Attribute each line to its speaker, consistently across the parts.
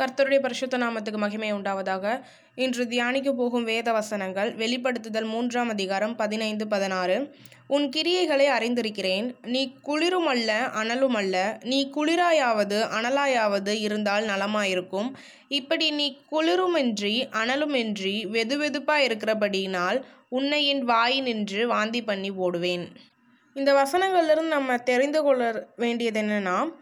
Speaker 1: கர்த்தருடைய பரிசுத்த நாமத்துக்கு மகிமை உண்டாவதாக. இன்று தியானிக்க போகும் வேத வசனங்கள் வெளிப்படுத்துதல் மூன்றாம் அதிகாரம் பதினைந்து பதினாறு. உன் கிரியைகளை அறிந்திருக்கிறேன். நீ குளிருமல்ல அனலுமல்ல. நீ குளிராயாவது அனலாயாவது இருந்தால் நலமாயிருக்கும். இப்படி நீ குளிருமின்றி அனலுமின்றி வெதுவெதுப்பாக இருக்கிறபடியினால் உன்னை என் வாயினின்று வாந்தி பண்ணி போடுவேன். இந்த வசனங்கள்லேருந்து நம்ம தெரிந்து கொள்ள வேண்டியது என்னென்னா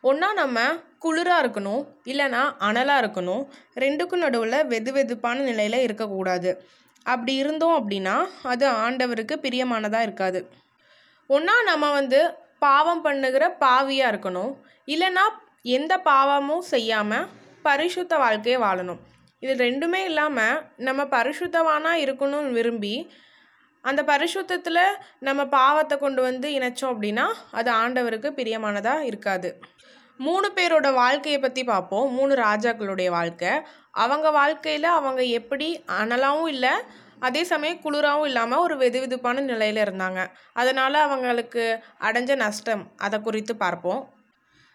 Speaker 1: ஒன்றா நம்ம குளிராக இருக்கணும் இல்லைன்னா அனலாக இருக்கணும். ரெண்டுக்கும் நடுவில் வெது வெதுப்பான நிலையில் இருக்கக்கூடாது. அப்படி இருந்தோம் அப்படின்னா அது ஆண்டவருக்கு பிரியமானதாக இருக்காது. ஒன்றா நம்ம வந்து பாவம் பண்ணுகிற பாவியாக இருக்கணும். இல்லைன்னா எந்த பாவமும் செய்யாமல் பரிசுத்த வாழ்க்கையை வாழணும். இது ரெண்டுமே இல்லாமல் நம்ம பரிசுத்தவானாக இருக்கணும்னு விரும்பி அந்த பரிசுத்தத்தில் நம்ம பாவத்தை கொண்டு வந்து இணைச்சோம் அப்படின்னா அது ஆண்டவருக்கு பிரியமானதாக இருக்காது. மூணு பேரோட வாழ்க்கையை பற்றி பார்ப்போம் மூணு ராஜாக்களுடைய வாழ்க்கை. அவங்க வாழ்க்கையில் அவங்க எப்படி அனலாகவும் இல்லை அதே சமயம் குளிராகவும் இல்லாமல் ஒரு வெது வெதுப்பான நிலையில் இருந்தாங்க. அதனால் அவங்களுக்கு அடைஞ்ச நஷ்டம் அதை குறித்து பார்ப்போம்.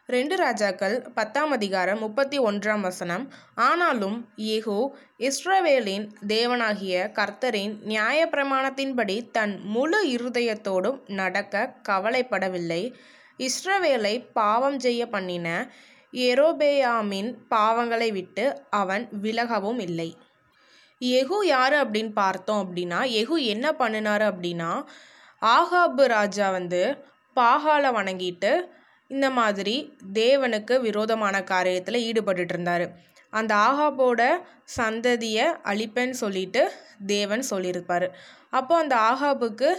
Speaker 1: ரெண்டு ராஜாக்கள் பத்தாம் அதிகாரம் முப்பத்தி ஒன்றாம் வசனம். ஆனாலும் ஏகோ இஸ்ரவேலின் தேவனாகிய கர்த்தரின் நியாயப்பிரமாணத்தின்படி தன் முழு இருதயத்தோடும் நடக்க கவலைப்படவில்லை. இஸ்ரவேலை பாவம் செய்ய பண்ணின எரோபேயாமின் பாவங்களை விட்டு அவன் விலகவும் இல்லை. எகு யார் அப்படின்னு பார்த்தோம் அப்படின்னா எகு என்ன பண்ணினாரு அப்படின்னா ஆகாபு ராஜா வந்து பாகால வணங்கிட்டு இந்த மாதிரி தேவனுக்கு விரோதமான காரியத்தில் ஈடுபட்டுட்டு இருந்தார். அந்த ஆகாபோட சந்ததியை அழிப்பேன்னு சொல்லிட்டு தேவன் சொல்லியிருப்பார். அப்போ அந்த ஆகாபுக்கு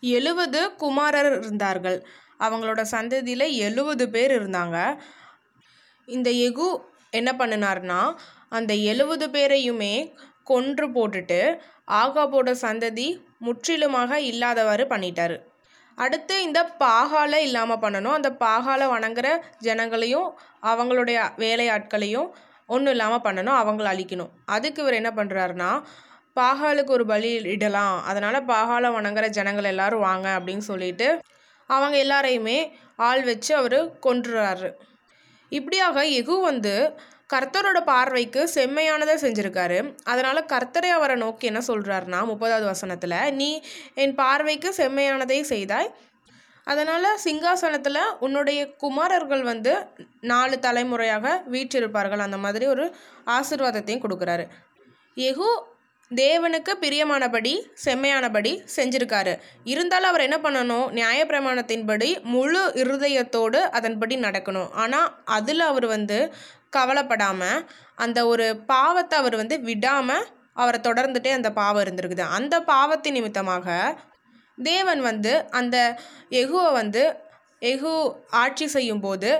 Speaker 1: எழுவது குமாரர் இருந்தார்கள். அவங்களோட சந்ததியில் எழுபது பேர் இருந்தாங்க. இந்த எகு என்ன பண்ணினார்னா அந்த எழுபது பேரையுமே கொன்று போட்டுட்டு ஆகாபோட சந்ததி முற்றிலுமாக இல்லாதவாறு பண்ணிட்டார். அடுத்து இந்த பாகால இல்லாமல் பண்ணணும். அந்த பாகால வணங்குற ஜனங்களையும் அவங்களுடைய வேலையாட்களையும் ஒன்றும் இல்லாமல் பண்ணணும். அவங்கள அழிக்கணும். அதுக்கு இவர் என்ன பண்ணுறாருனா பாகாலுக்கு ஒரு பலி இடலாம். அதனால் பாகால வணங்குற ஜனங்கள் எல்லாரும் வாங்க அப்படின்னு சொல்லிட்டு அவங்க எல்லாரையுமே ஆள் வச்சு அவர் கொன்றுறாரு. இப்படியாக எகு வந்து கர்த்தரோட பார்வைக்கு செம்மையானதை செஞ்சுருக்காரு. அதனால் கர்த்தரை அவரை நோக்கி என்ன சொல்கிறாருன்னா முப்பதாவது வசனத்தில் நீ என் பார்வைக்கு செம்மையானதை செய்தாய். அதனால் சிங்காசனத்தில் உன்னுடைய குமாரர்கள் வந்து நாலு தலைமுறையாக வீற்றிருப்பார்கள். அந்த மாதிரி ஒரு ஆசிர்வாதத்தையும் கொடுக்குறாரு. எகு தேவனுக்கு பிரியமானபடி செம்மையானபடி செஞ்சிருக்காரு. இருந்தாலும் அவர் என்ன பண்ணணும்? நியாயப்பிரமாணத்தின்படி முழு இருதயத்தோடு அதன்படி நடக்கணும். ஆனால் அதில் அவர் வந்து கவலைப்படாமல் அந்த ஒரு பாவத்தை அவர் வந்து விடாமல் அவரை தொடர்ந்துட்டே அந்த பாவம் இருந்திருக்குது. அந்த பாவத்தின் நிமித்தமாக தேவன் வந்து அந்த எகுவை வந்து எகு ஆட்சி செய்யும்போது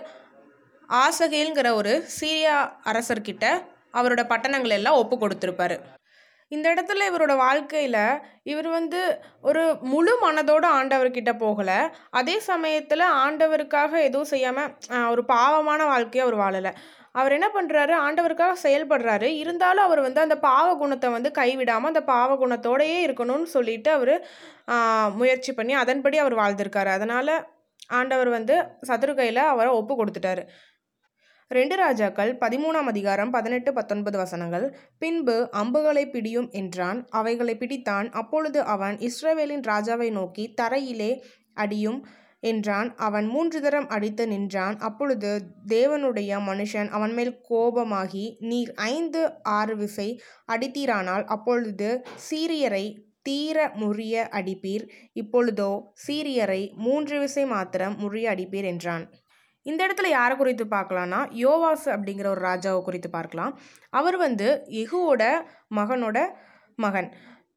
Speaker 1: ஆசகேல்ங்கிற ஒரு சீரியா அரசர்கிட்ட அவரோட பட்டணங்கள் எல்லாம் ஒப்பு கொடுத்துருப்பாரு. இந்த இடத்துல இவரோட வாழ்க்கையில் இவர் வந்து ஒரு முழு மனதோடு ஆண்டவர்கிட்ட போகலை. அதே சமயத்தில் ஆண்டவருக்காக எதுவும் செய்யாமல் ஒரு பாவமான வாழ்க்கையை அவர் வாழலை. அவர் என்ன பண்ணுறாரு ஆண்டவருக்காக செயல்படுறாரு. இருந்தாலும் அவர் வந்து அந்த பாவ குணத்தை வந்து கைவிடாமல் அந்த பாவ குணத்தோடையே இருக்கணும்னு சொல்லிட்டு அவர் முயற்சி பண்ணி அதன்படி அவர் வாழ்ந்திருக்காரு. அதனால் ஆண்டவர் வந்து சதுரு கையில் அவரை ஒப்பு கொடுத்துட்டாரு. ரெண்டு ராஜாக்கள் பதிமூணாம் அதிகாரம் பதினெட்டு பத்தொன்பது வசனங்கள். பின்பு அம்புகளை பிடியும் என்றான். அவைகளை பிடித்தான். அப்பொழுது அவன் இஸ்ரவேலின் ராஜாவை நோக்கி தரையிலே அடியும் என்றான். அவன் மூன்று தரம் அடித்து நின்றான். அப்பொழுது தேவனுடைய மனுஷன் அவன் மேல் கோபமாகி நீர் ஐந்து ஆறு விசை அடித்தீரானால் அப்பொழுது சீரியரை தீர முறிய அடிப்பீர். இப்பொழுதோ சீரியரை மூன்று விசை மாத்திரம் முறிய அடிப்பீர் என்றான். இந்த இடத்துல யாரை குறித்து பார்க்கலான்னா யோவாஸ் அப்படிங்கிற ஒரு ராஜாவை குறித்து பார்க்கலாம். அவர் வந்து எகுவோட மகனோட மகன்.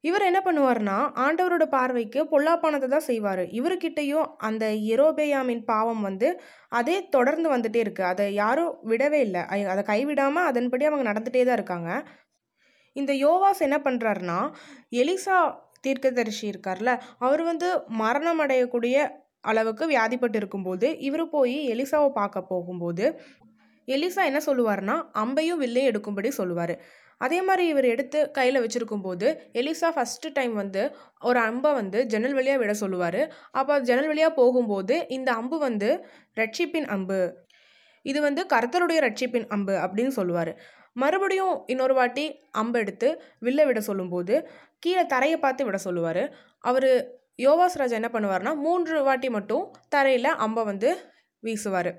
Speaker 1: இவர் என்ன பண்ணுவார்னா ஆண்டவரோட பார்வைக்கு பொல்லாப்பானதை தான் செய்வார். இவர்கிட்டையும் அந்த எரோபேயாமின் பாவம் வந்து அதே தொடர்ந்து வந்துட்டே இருக்குது அதை யாரும் விடவே இல்லை. அதை கைவிடாமல் அதன்படி அவங்க நடந்துகிட்டே தான் இருக்காங்க. இந்த யோவாஸ் என்ன பண்ணுறாருனா எலிசா தீர்க்கதரிசி இருக்கார்ல அவர் வந்து மரணம் அடையக்கூடிய அளவுக்கு வியாதிப்பட்டு இருக்கும்போது இவர் போய் எலிசாவை பார்க்க போகும்போது எலிசா என்ன சொல்லுவார்னா அம்பையும் வில்லையும் எடுக்கும்படி சொல்லுவார். அதே மாதிரி இவர் எடுத்து கையில் வச்சுருக்கும் போது எலிசா ஃபஸ்ட்டு டைம் வந்து ஒரு அம்பை வந்து ஜன்னல் வழியாக விட சொல்லுவார். அப்போ ஜன்னல் வழியாக போகும்போது இந்த அம்பு வந்து ரட்சிப்பின் அம்பு. இது வந்து கர்த்தருடைய ரட்சிப்பின் அம்பு அப்படின்னு சொல்லுவார். மறுபடியும் இன்னொரு வாட்டி அம்பு எடுத்து வில்ல விட சொல்லும்போது கீழே தரையை பார்த்து விட சொல்லுவார். அவர் யோவாஸ் ராஜா என்ன பண்ணுவார்னா மூன்று வாட்டி மட்டும் தரையில் அம்பை வந்து வீசுவார்.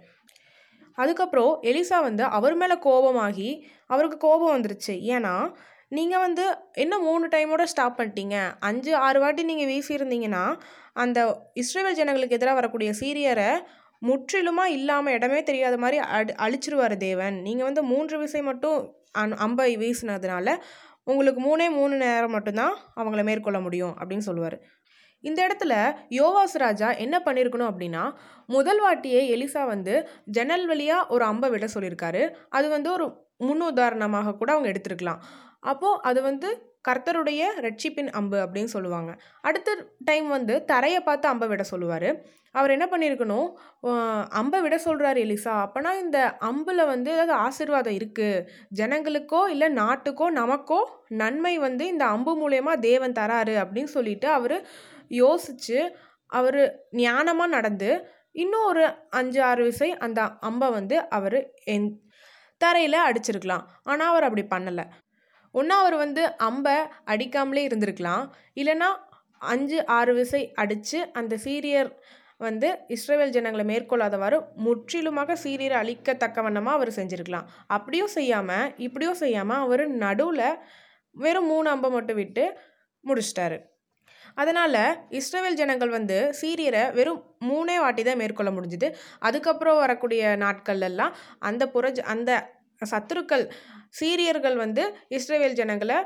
Speaker 1: அதுக்கப்புறம் எலிசா வந்து அவர் மேலே கோபமாகி அவருக்கு கோபம் வந்துருச்சு. ஏன்னா நீங்கள் வந்து என்ன மூணு டைமோட ஸ்டாப் பண்ணிட்டீங்க? அஞ்சு ஆறு வாட்டி நீங்கள் வீசியிருந்தீங்கன்னா அந்த இஸ்ரேல் ஜனங்களுக்கு எதிராக வரக்கூடிய சீரியரை முற்றிலுமாக இல்லாமல் இடமே தெரியாத மாதிரி அடி அழிச்சிருவார் தேவன். நீங்கள் வந்து மூன்று விசை மட்டும் அன் அம்பை வீசினதுனால உங்களுக்கு மூணே மூணு நேரம் மட்டும்தான் அவங்கள மேற்கொள்ள முடியும் அப்படின்னு சொல்லுவார். இந்த இடத்துல யோவாஸ் ராஜா என்ன பண்ணியிருக்கணும் அப்படின்னா முதல் வாட்டியே எலிசா வந்து ஜன்னல் வழியாக ஒரு அம்பை விட சொல்லியிருக்காரு அது வந்து ஒரு முன்னுதாரணமாக கூட அவங்க எடுத்திருக்கலாம். அப்போது அது வந்து கர்த்தருடைய ரட்சிப்பின் அம்பு அப்படின்னு சொல்லுவாங்க. அடுத்த டைம் வந்து தரையை பார்த்து அம்பை விட சொல்லுவார். அவர் என்ன பண்ணியிருக்கணும் அம்பை விட சொல்கிறார் எலிசா. அப்போனா இந்த அம்பில் வந்து ஏதாவது ஆசீர்வாதம் இருக்குது ஜனங்களுக்கோ இல்லை நாட்டுக்கோ நமக்கோ நன்மை வந்து இந்த அம்பு மூலயமா தேவன் தராரு அப்படின்னு சொல்லிட்டு அவர் யோசித்து அவர் ஞானமாக நடந்து இன்னும் ஒரு அஞ்சு ஆறு விசை அந்த அம்பை வந்து அவர் என் தரையில் அடிச்சிருக்கலாம். ஆனால் அவர் அப்படி பண்ணலை. ஒன்றா அவர் வந்து அம்பை அடிக்காமலே இருந்திருக்கலாம். இல்லைன்னா அஞ்சு ஆறு விசை அடித்து அந்த சீரியர் வந்து இஸ்ரேல் ஜனங்களை மேற்கொள்ளாதவாறு முற்றிலுமாக சீரியரை அழிக்கத்தக்க வண்ணமாக அவர் செஞ்சுருக்கலாம். அப்படியும் செய்யாமல் இப்படியும் செய்யாமல் அவர் நடுவில் வெறும் மூணு அம்பை மட்டும் விட்டு முடிச்சிட்டாரு. அதனால் இஸ்ரேல் ஜனங்கள் வந்து சீரியரை வெறும் மூணே வாட்டி தான் மேற்கொள்ள முடிஞ்சுது. அதுக்கப்புறம் வரக்கூடிய நாட்கள்லாம் அந்த புரஜ் அந்த சத்துருக்கள் சீரியர்கள் வந்து இஸ்ரேல் ஜனங்களை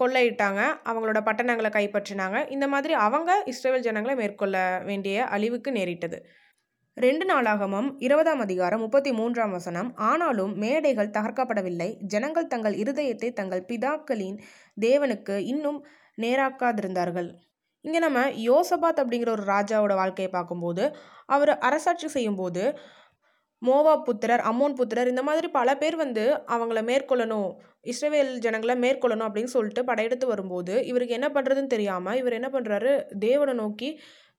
Speaker 1: கொள்ளையிட்டாங்க. அவங்களோட பட்டணங்களை கைப்பற்றினாங்க. இந்த மாதிரி அவங்க இஸ்ரேல் ஜனங்களை மேற்கொள்ள வேண்டிய அழிவுக்கு நேரிட்டது. ரெண்டு நாளாகமும் இருபதாம் அதிகாரம் முப்பத்தி மூன்றாம் வசனம். ஆனாலும் மேடைகள் தகர்க்கப்படவில்லை. ஜனங்கள் தங்கள் இருதயத்தை தங்கள் பிதாக்களின் தேவனுக்கு இன்னும் நேராக்காதிருந்தார்கள். இங்கே நம்ம யோசபாத் அப்படிங்கிற ஒரு ராஜாவோட வாழ்க்கையை பார்க்கும்போது அவர் அரசாட்சி செய்யும்போது மோவா புத்திரர் அம்மோன் புத்திரர் இந்த மாதிரி பல பேர் வந்து அவங்கள மேற்கொள்ளணும் இஸ்ரேவேல் ஜனங்களை மேற்கொள்ளணும் அப்படின்னு சொல்லிட்டு படையெடுத்து வரும்போது இவருக்கு என்ன பண்ணுறதுன்னு தெரியாமல் இவர் என்ன பண்ணுறாரு தேவனை நோக்கி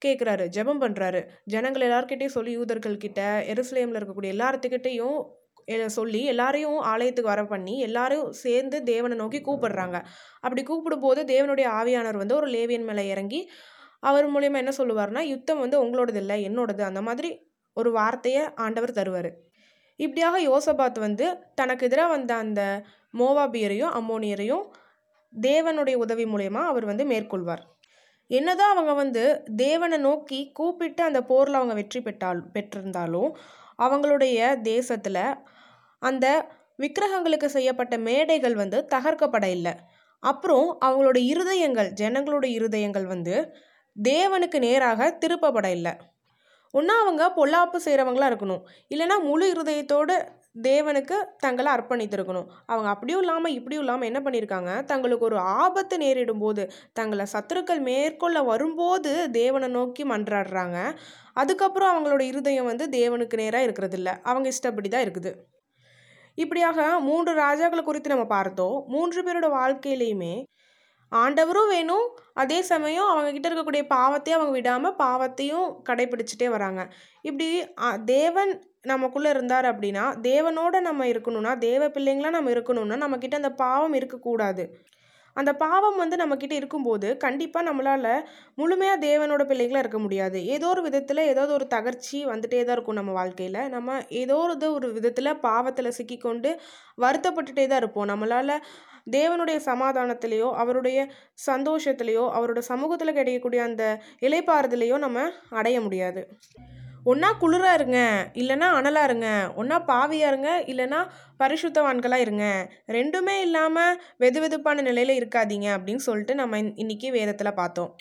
Speaker 1: கேட்குறாரு ஜெபம் பண்ணுறாரு ஜனங்கள் எல்லார்கிட்டையும் சொல்லி யூதர்கள் கிட்ட எருசலேமில் இருக்கக்கூடிய எல்லாத்துக்கிட்டேயும் சொல்லி எல்லாரையும் ஆலயத்துக்கு வர பண்ணி எல்லாரும் சேர்ந்து தேவனை நோக்கி கூப்பிடுறாங்க. அப்படி கூப்பிடும்போது தேவனுடைய ஆவியானவர் வந்து ஒரு லேவியன் மேலே இறங்கி அவர் மூலயமா என்ன சொல்லுவார்னா யுத்தம் வந்து உங்களோடது இல்லை என்னோடது. அந்த மாதிரி ஒரு வார்த்தையை ஆண்டவர் தருவார். இப்படியாக யோசபாத் வந்து தனக்கு எதிராக வந்த அந்த மோவாபியரையும் அம்மோனியரையும் தேவனுடைய உதவி மூலயமா அவர் வந்து மேற்கொள்வார். என்னதான் அவங்க வந்து தேவனை நோக்கி கூப்பிட்டு அந்த போரில் அவங்க வெற்றி பெற்றால் பெற்றிருந்தாலும் அவங்களுடைய தேசத்தில் அந்த விக்கிரகங்களுக்கு செய்யப்பட்ட மேடைகள் வந்து தகர்க்கப்பட இல்லை. அப்புறம் அவங்களோட இருதயங்கள் ஜனங்களோட இருதயங்கள் வந்து தேவனுக்கு நேராக திருப்பப்பட இல்லை. ஒன்றா அவங்க பொல்லாப்பு செய்கிறவங்களா இருக்கணும். இல்லைன்னா முழு இருதயத்தோடு தேவனுக்கு தங்களை அர்ப்பணித்திருக்கணும். அவங்க அப்படியும் இல்லாமல் இப்படியும் இல்லாமல் என்ன பண்ணியிருக்காங்க தங்களுக்கு ஒரு ஆபத்து நேரிடும் போது தங்களை சத்துருக்கள் மேற்கொள்ள வரும்போது தேவனை நோக்கி மன்றாடுறாங்க. அதுக்கப்புறம் அவங்களோட இருதயம் வந்து தேவனுக்கு நேராக இருக்கிறதில்ல அவங்க இஷ்டப்படி தான் இருக்குது. இப்படியாக மூன்று ராஜாக்களை குறித்து நம்ம பார்த்தோம் மூன்று பேரோட வாழ்க்கையிலையுமே ஆண்டவரும் வேணும் அதே சமயம் அவங்க கிட்ட இருக்கக்கூடிய பாவத்தையும் அவங்க விடாமல் பாவத்தையும் கடைபிடிச்சிட்டே வராங்க. இப்படி தேவன் நமக்குள்ளே இருந்தார் அப்படின்னா தேவனோட நம்ம இருக்கணும்னா தேவ பிள்ளைங்களாம் நம்ம இருக்கணும்னா நம்மக்கிட்ட அந்த பாவம் இருக்கக்கூடாது. அந்த பாவம் வந்து நம்மக்கிட்ட இருக்கும்போது கண்டிப்பாக நம்மளால் முழுமையாக தேவனோட பிள்ளைகளாக இருக்க முடியாது. ஏதோ ஒரு விதத்தில் ஏதாவது ஒரு தகர்ச்சி வந்துட்டே தான் இருக்கும் நம்ம வாழ்க்கையில். நம்ம ஏதோ ஒரு இது ஒரு விதத்தில் பாவத்தில் சிக்கிக்கொண்டு வருத்தப்பட்டுட்டே தான் இருப்போம். நம்மளால் தேவனுடைய சமாதானத்திலேயோ அவருடைய சந்தோஷத்திலேயோ அவரோட சமூகத்தில் கிடைக்கக்கூடிய அந்த இலைப்பாறுதலையோ நம்ம அடைய முடியாது. ஒன்றா குளிராக இருங்க இல்லைன்னா அனலாக இருங்க. ஒன்றா பாவியாக இருங்க இல்லைன்னா பரிசுத்தவான்களாக இருங்க. ரெண்டுமே இல்லாமல் வெது வெதுப்பான நிலையில் இருக்காதீங்க அப்படின்னு சொல்லிட்டு நம்ம இன்- இன்னைக்கு வேதத்தில் பார்த்தோம்.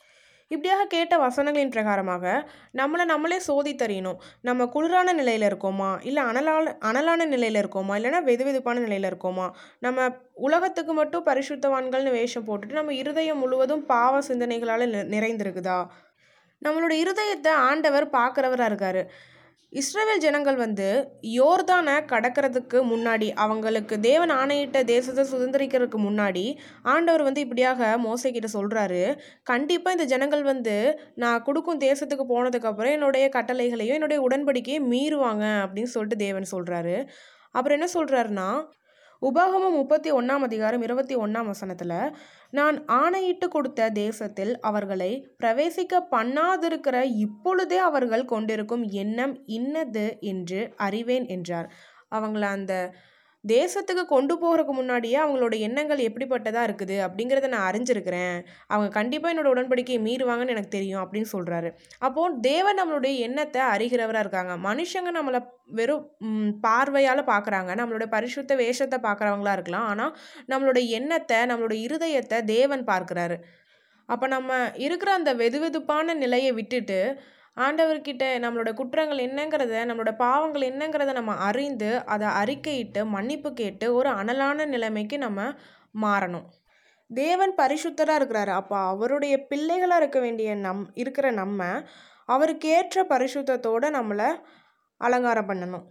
Speaker 1: இப்படியாக கேட்ட வசனங்களின் பிரகாரமாக நம்மளை நம்மளே சோதித்தறியணும் நம்ம குளிரான நிலையில் இருக்கோமா? இல்லை அனலான அனலான நிலையில் இருக்கோமா? இல்லைன்னா வெது வெதுப்பான நிலையில் இருக்கோமா? நம்ம உலகத்துக்கு மட்டும் பரிசுத்தவான்கள்னு வேஷம் போட்டுட்டு நம்ம இருதயம் முழுவதும் பாவ சிந்தனைகளால் நிறைந்திருக்குதா? நம்மளோட இருதயத்தை ஆண்டவர் பார்க்குறவராக இருக்காரு. இஸ்ரேவேல் ஜனங்கள் வந்து யோர்தானை கடக்கிறதுக்கு முன்னாடி அவங்களுக்கு தேவன் ஆணையிட்ட தேசத்தை சுதந்திரிக்கிறதுக்கு முன்னாடி ஆண்டவர் வந்து இப்படியாக மோசைக்கிட்ட சொல்கிறாரு கண்டிப்பாக இந்த ஜனங்கள் வந்து நான் கொடுக்கும் தேசத்துக்கு போனதுக்கப்புறம் என்னுடைய கட்டளைகளையும் என்னுடைய உடன்படிக்கையை மீறுவாங்க அப்படின்னு சொல்லிட்டு தேவன் சொல்கிறாரு அப்புறம் என்ன சொல்கிறாருன்னா உபாகமம் முப்பத்தி ஒன்றாம் அதிகாரம் இருபத்தி ஒன்றாம் வசனத்தில் நான் ஆணையிட்டு கொடுத்த தேசத்தில் அவர்களை பிரவேசிக்க பண்ணாதிருக்கிற இப்பொழுதே அவர்கள் கொண்டிருக்கும் எண்ணம் இன்னது என்று அறிவேன் என்றார். அவங்கள அந்த தேசத்துக்கு கொண்டு போகிறதுக்கு முன்னாடியே அவங்களோட எண்ணங்கள் எப்படிப்பட்டதாக இருக்குது அப்படிங்கிறத நான் அறிஞ்சிருக்கிறேன். அவங்க கண்டிப்பாக என்னோட உடன்படிக்கையை மீறுவாங்கன்னு எனக்கு தெரியும் அப்படின்னு சொல்கிறாரு அப்போது தேவன் நம்மளுடைய எண்ணத்தை அறிகிறவராக இருக்காங்க. மனுஷங்க நம்மளை வெறும் பார்வையால் பார்க்குறாங்க நம்மளுடைய பரிசுத்த வேஷத்தை பார்க்குறவங்களா இருக்கலாம். ஆனால் நம்மளோட எண்ணத்தை நம்மளோட இருதயத்தை தேவன் பார்க்குறாரு. அப்போ நம்ம இருக்கிற அந்த வெதுவெதுப்பான நிலையை விட்டுட்டு ஆண்டவர்கிட்ட நம்மளோட குற்றங்கள் என்னங்கிறத நம்மளோட பாவங்கள் என்னங்கிறத நம்ம அறிந்து அதை அறிக்கையிட்டு மன்னிப்பு கேட்டு ஒரு அனலான நிலைமைக்கு நம்ம மாறணும். தேவன் பரிசுத்தராக இருக்கிறாரு. அப்போ அவருடைய பிள்ளைகளாக இருக்க வேண்டிய நம் இருக்கிற நம்ம அவருக்கேற்ற பரிசுத்தத்தோடு நம்மளை அலங்காரம் பண்ணணும்.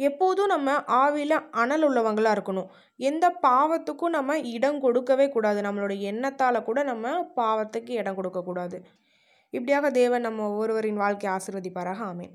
Speaker 1: எப்போதும் நம்ம ஆவியில் அனல் உள்ளவங்களாக இருக்கணும். எந்த பாவத்துக்கும் நம்ம இடம் கொடுக்கவே கூடாது. நம்மளோட எண்ணத்தால் கூட நம்ம பாவத்துக்கு இடம் கொடுக்கக்கூடாது. இப்படியாக தேவன் நம்ம ஒவ்வொருவரின் வாழ்க்கையை ஆசிர்வதிப்பாராக. ஆமேன்.